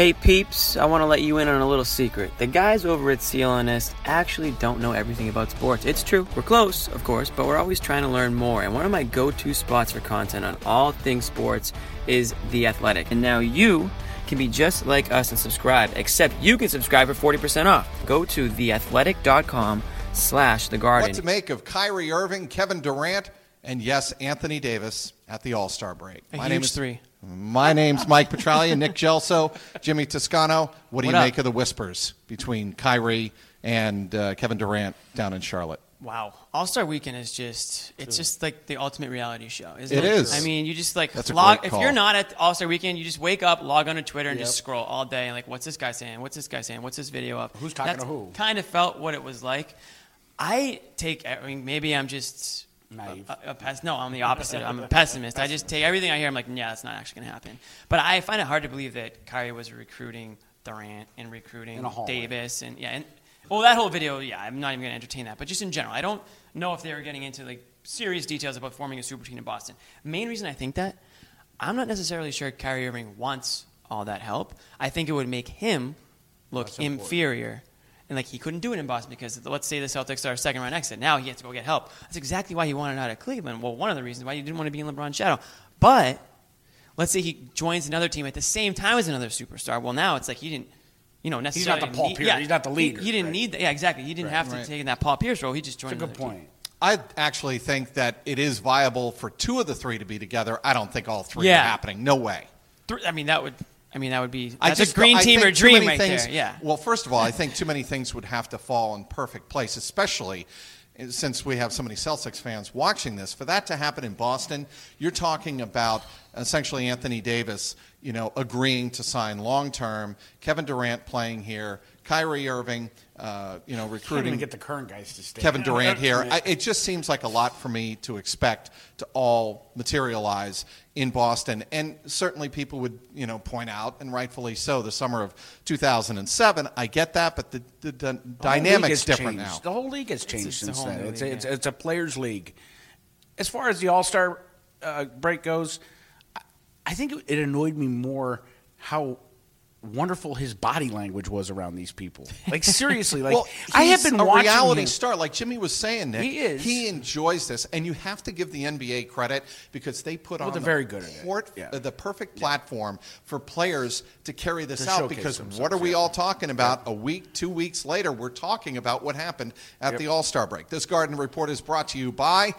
Hey peeps, I want to let you in on a little secret. The guys over at CLNS actually don't know everything about sports. It's true, we're close, of course, but we're always trying to learn more. And one of my go to spots for content on all things sports is The Athletic. And now you can be just like us and subscribe, except you can subscribe for 40% off. Go to theathletic.com slash the garden. What to make of Kyrie Irving, Kevin Durant, and yes, Anthony Davis at the All Star break. A My huge name is three. My name's Mike Petraglia, Nick Gelso, Jimmy Toscano. What do What you up? make of the whispers between Kyrie and uh, Kevin Durant down in Charlotte? Wow. All Star Weekend is just, it's just like the ultimate reality show, isn't It it? is. I mean, you just like That's a log, great if you're not at All Star Weekend, you just wake up, log onto Twitter, and just scroll all day. And like, what's this guy saying? What's this guy saying? What's this video of? Who's talking That's to who? Kind of felt what it was like. I take, I mean, maybe I'm just. Naive. A, a pes- no, I'm the opposite. I'm a pessimist. I just take everything I hear. I'm like, yeah, that's not actually going to happen. But I find it hard to believe that Kyrie was recruiting Durant and recruiting In a hallway. Davis and yeah, and well, that whole video, yeah, I'm not even going to entertain that. But just in general, I don't know if they were getting into like serious details about forming a super team in Boston. Main reason I think that, I'm not necessarily sure Kyrie Irving wants all that help. I think it would make him look inferior. And like he couldn't do it in Boston because let's say the Celtics are a second round exit. Now he has to go get help. That's exactly why he wanted out of Cleveland. Well, one of the reasons why he didn't want to be in LeBron's shadow. But let's say he joins another team at the same time as another superstar. Well, now it's like he didn't, you know, necessarily. He's not the Paul need- Pierce. yeah, He's not the he- leader, He, didn't right. need that. Yeah, exactly. He didn't have to Right. take in that Paul Pierce role. He just joined. That's a good another team. point. I actually think that it is viable for two of the three to be together. I don't think all three Yeah. are happening. No way. I mean, that would. I mean, that would be. I just a green I team think or too dream right things, there. Yeah. Well, first of all, I think too many things would have to fall in perfect place, especially since we have so many Celtics fans watching this. For that to happen in Boston, you're talking about essentially Anthony Davis, you know, agreeing to sign long term, Kevin Durant playing here, Kyrie Irving, uh, you know, Can't recruiting. even get the current guys to stay. Kevin Durant here. I, it just seems like a lot for me to expect to all materialize in Boston. And certainly people would, you know, point out, and rightfully so, the summer of 2007. I get that, but the, the, the The whole dynamic's different changed. now. The whole league has changed just a since then. It's, league, it's, it's a players' league. As far as the All Star uh, break goes, I- think it annoyed me more how wonderful his body language was around these people. Like seriously, like well, I have been a watching reality him. star, like Jimmy was saying. Nick, He is. He enjoys this, and you have to give the NBA credit because they put Well, on the, very good port- Yeah. uh, the perfect platform for players to carry this To out. Because what are we yeah. all talking about? A week, two weeks later, we're talking about what happened at the All Star break. This Garden Report is brought to you by.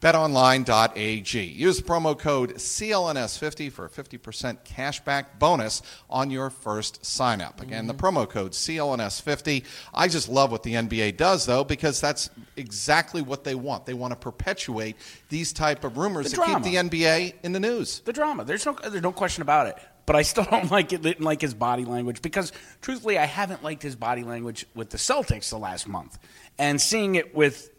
BetOnline.ag. Use promo code CLNS50 for a 50% cashback bonus on your first sign up. Again, the mm-hmm. promo code CLNS50. I just love what the NBA does, though, because that's exactly what they want. They want to perpetuate these type of rumors to keep the NBA in the news. the drama. There's no there's no question about it. But I still don't like it. Didn't like his body language because, truthfully, I haven't liked his body language with the Celtics the last month, and seeing it with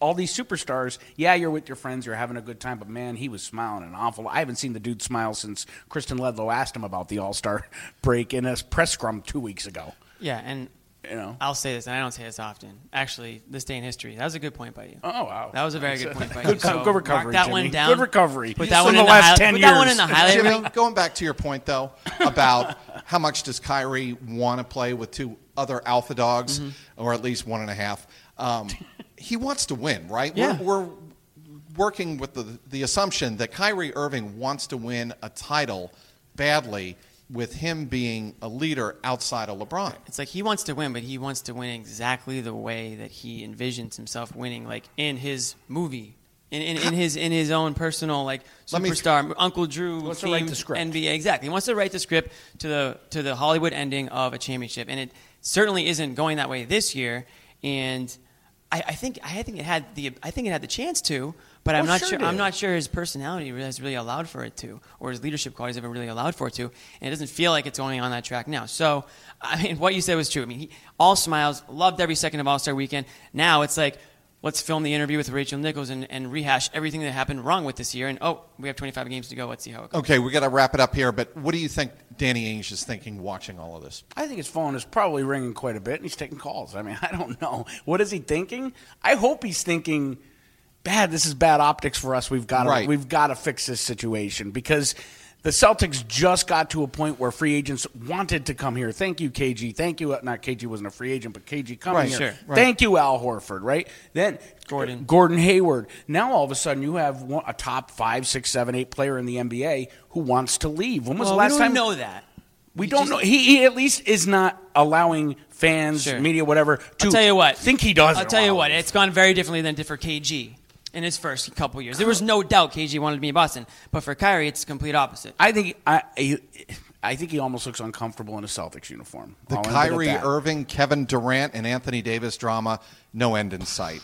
all these superstars. Yeah, you're with your friends, you're having a good time, but man, he was smiling an awful. I haven't seen the dude smile since Kristen Ledlow asked him about the All Star break in a press scrum two weeks ago. Yeah, and You know. I'll say this, and I don't say this often. Actually, this day in history, that was a good point by you. Oh wow, That was a very good point by you. Good, co- So good recovery. Mark that Jimmy. one down. Good recovery. Put that From one the in last the hi- Put that one in the highlight Jimmy, reel. going back to your point though about how much does Kyrie want to play with two other alpha dogs, Mm-hmm. or at least one and a half? Um, he wants to win, right? Yeah. We're, we're working with the the assumption that Kyrie Irving wants to win a title badly. with him being a leader outside of LeBron. It's like he wants to win, but he wants to win exactly the way that he envisions himself winning, like in his movie, in, in, in his in his own personal like Let me- superstar Uncle Drew wants to write the script. NBA. Exactly, he wants to write the script to the to the Hollywood ending of a championship, and it certainly isn't going that way this year. And I, I think I think it had the I think it had the chance to, but I'm Oh, not sure sure. I'm not sure his personality has really allowed for it to, or his leadership qualities ever really allowed for it to, and it doesn't feel like it's going on that track now. So, I mean, what you said was true. I mean, he, all smiles, loved every second of All Star Weekend. Now it's like, let's film the interview with Rachel Nichols and, and rehash everything that happened wrong with this year. And oh, we have 25 games to go. Let's see how it goes. Okay, we got to wrap it up here, but what do you think Danny Ainge is thinking watching all of this? I think his phone is probably ringing quite a bit, and he's taking calls. I mean, I don't know. What is he thinking? I hope he's thinking, "Bad. This is bad optics for us. We've got to, Right. we've got to fix this situation because." The Celtics just got to a point where free agents wanted to come here. Thank you, KG. Thank you. Not KG wasn't a free agent, but KG coming Right, here. sure. Right. Thank you, Al Horford. Right then, Gordon. Gordon Hayward. Now all of a sudden you have one, a top five, six, seven, eight player in the NBA who wants to leave. When was Well, the last time? we don't time? know that. We You don't just- know. He, he at least is not allowing fans, Sure. media, whatever. To I'll tell you what. Think he does. I'll tell you what. It's gone very differently than for KG in his first couple years. There was no doubt KG wanted to be in Boston, but for Kyrie, it's the complete opposite. I think I, I, I think he almost looks uncomfortable in a Celtics uniform. The I'll end it at Kyrie. Irving, Kevin Durant, and Anthony Davis drama, no end in sight.